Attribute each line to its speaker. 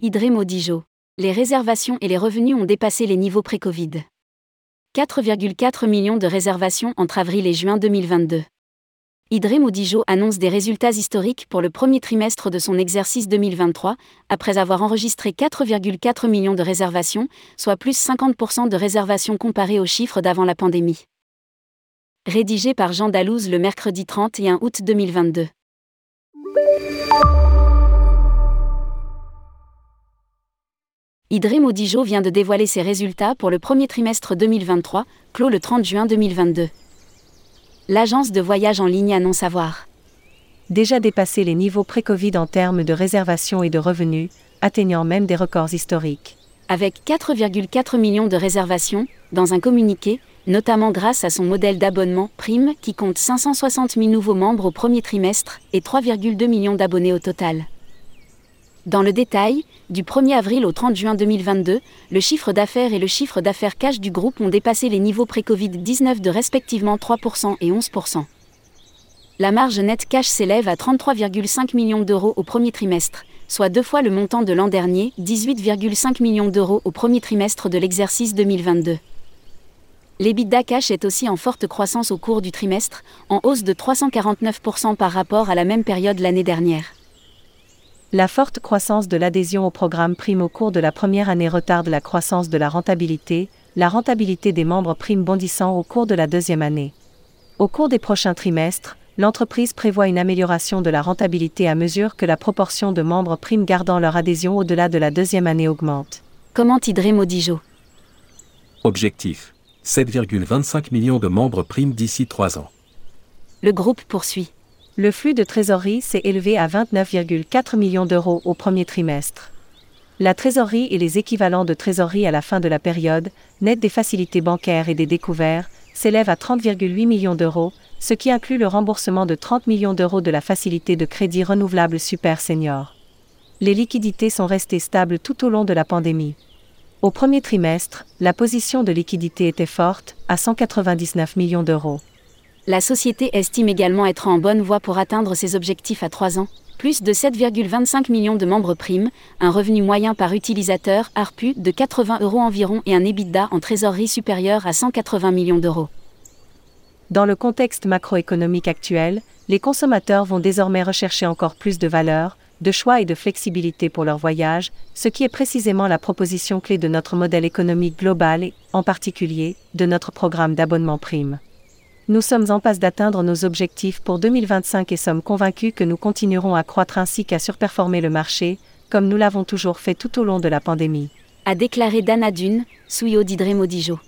Speaker 1: Idré Modijo. Les réservations et les revenus ont dépassé les niveaux pré-Covid. 4,4 millions de réservations entre avril et juin 2022. Idré Modijo annonce des résultats historiques pour le premier trimestre de son exercice 2023, après avoir enregistré 4,4 millions de réservations, soit plus 50% de réservations comparées aux chiffres d'avant la pandémie. Rédigé par Jean Dalouse le mercredi 31 août 2022. Idré Modijo vient de dévoiler ses résultats pour le premier trimestre 2023, clos le 30 juin 2022. L'agence de voyage en ligne annonce avoir
Speaker 2: déjà dépassé les niveaux pré-Covid en termes de réservations et de revenus, atteignant même des records historiques.
Speaker 1: Avec 4,4 millions de réservations, dans un communiqué, notamment grâce à son modèle d'abonnement Prime qui compte 560 000 nouveaux membres au premier trimestre et 3,2 millions d'abonnés au total. Dans le détail, du 1er avril au 30 juin 2022, le chiffre d'affaires et le chiffre d'affaires cash du groupe ont dépassé les niveaux pré-Covid-19 de respectivement 3% et 11%. La marge nette cash s'élève à 33,5 millions d'euros au premier trimestre, soit deux fois le montant de l'an dernier, 18,5 millions d'euros au premier trimestre de l'exercice 2022. L'EBITDA cash est aussi en forte croissance au cours du trimestre, en hausse de 349% par rapport à la même période l'année dernière.
Speaker 2: La forte croissance de l'adhésion au programme Prime au cours de la première année retarde la croissance de la rentabilité, la rentabilité des membres Prime bondissant au cours de la deuxième année. Au cours des prochains trimestres, l'entreprise prévoit une amélioration de la rentabilité à mesure que la proportion de membres Prime gardant leur adhésion au-delà de la deuxième année augmente.
Speaker 1: Comment Idré Modijo
Speaker 3: Objectif 7,25 millions de membres Prime d'ici 3 ans.
Speaker 1: Le groupe poursuit
Speaker 2: le flux de trésorerie s'est élevé à 29,4 millions d'euros au premier trimestre. La trésorerie et les équivalents de trésorerie à la fin de la période, net des facilités bancaires et des découverts, s'élèvent à 30,8 millions d'euros, ce qui inclut le remboursement de 30 millions d'euros de la facilité de crédit renouvelable Super Senior. Les liquidités sont restées stables tout au long de la pandémie. Au premier trimestre, la position de liquidité était forte, à 199 millions d'euros.
Speaker 1: La société estime également être en bonne voie pour atteindre ses objectifs à 3 ans, plus de 7,25 millions de membres primes, un revenu moyen par utilisateur ARPU de 80 euros environ et un EBITDA en trésorerie supérieur à 180 millions d'euros.
Speaker 2: Dans le contexte macroéconomique actuel, les consommateurs vont désormais rechercher encore plus de valeur, de choix et de flexibilité pour leur voyage, ce qui est précisément la proposition clé de notre modèle économique global et, en particulier, de notre programme d'abonnement prime. Nous sommes en passe d'atteindre nos objectifs pour 2025 et sommes convaincus que nous continuerons à croître ainsi qu'à surperformer le marché, comme nous l'avons toujours fait tout au long de la pandémie.
Speaker 1: A déclaré Dana Dune, Souyo d'Idré Modijo.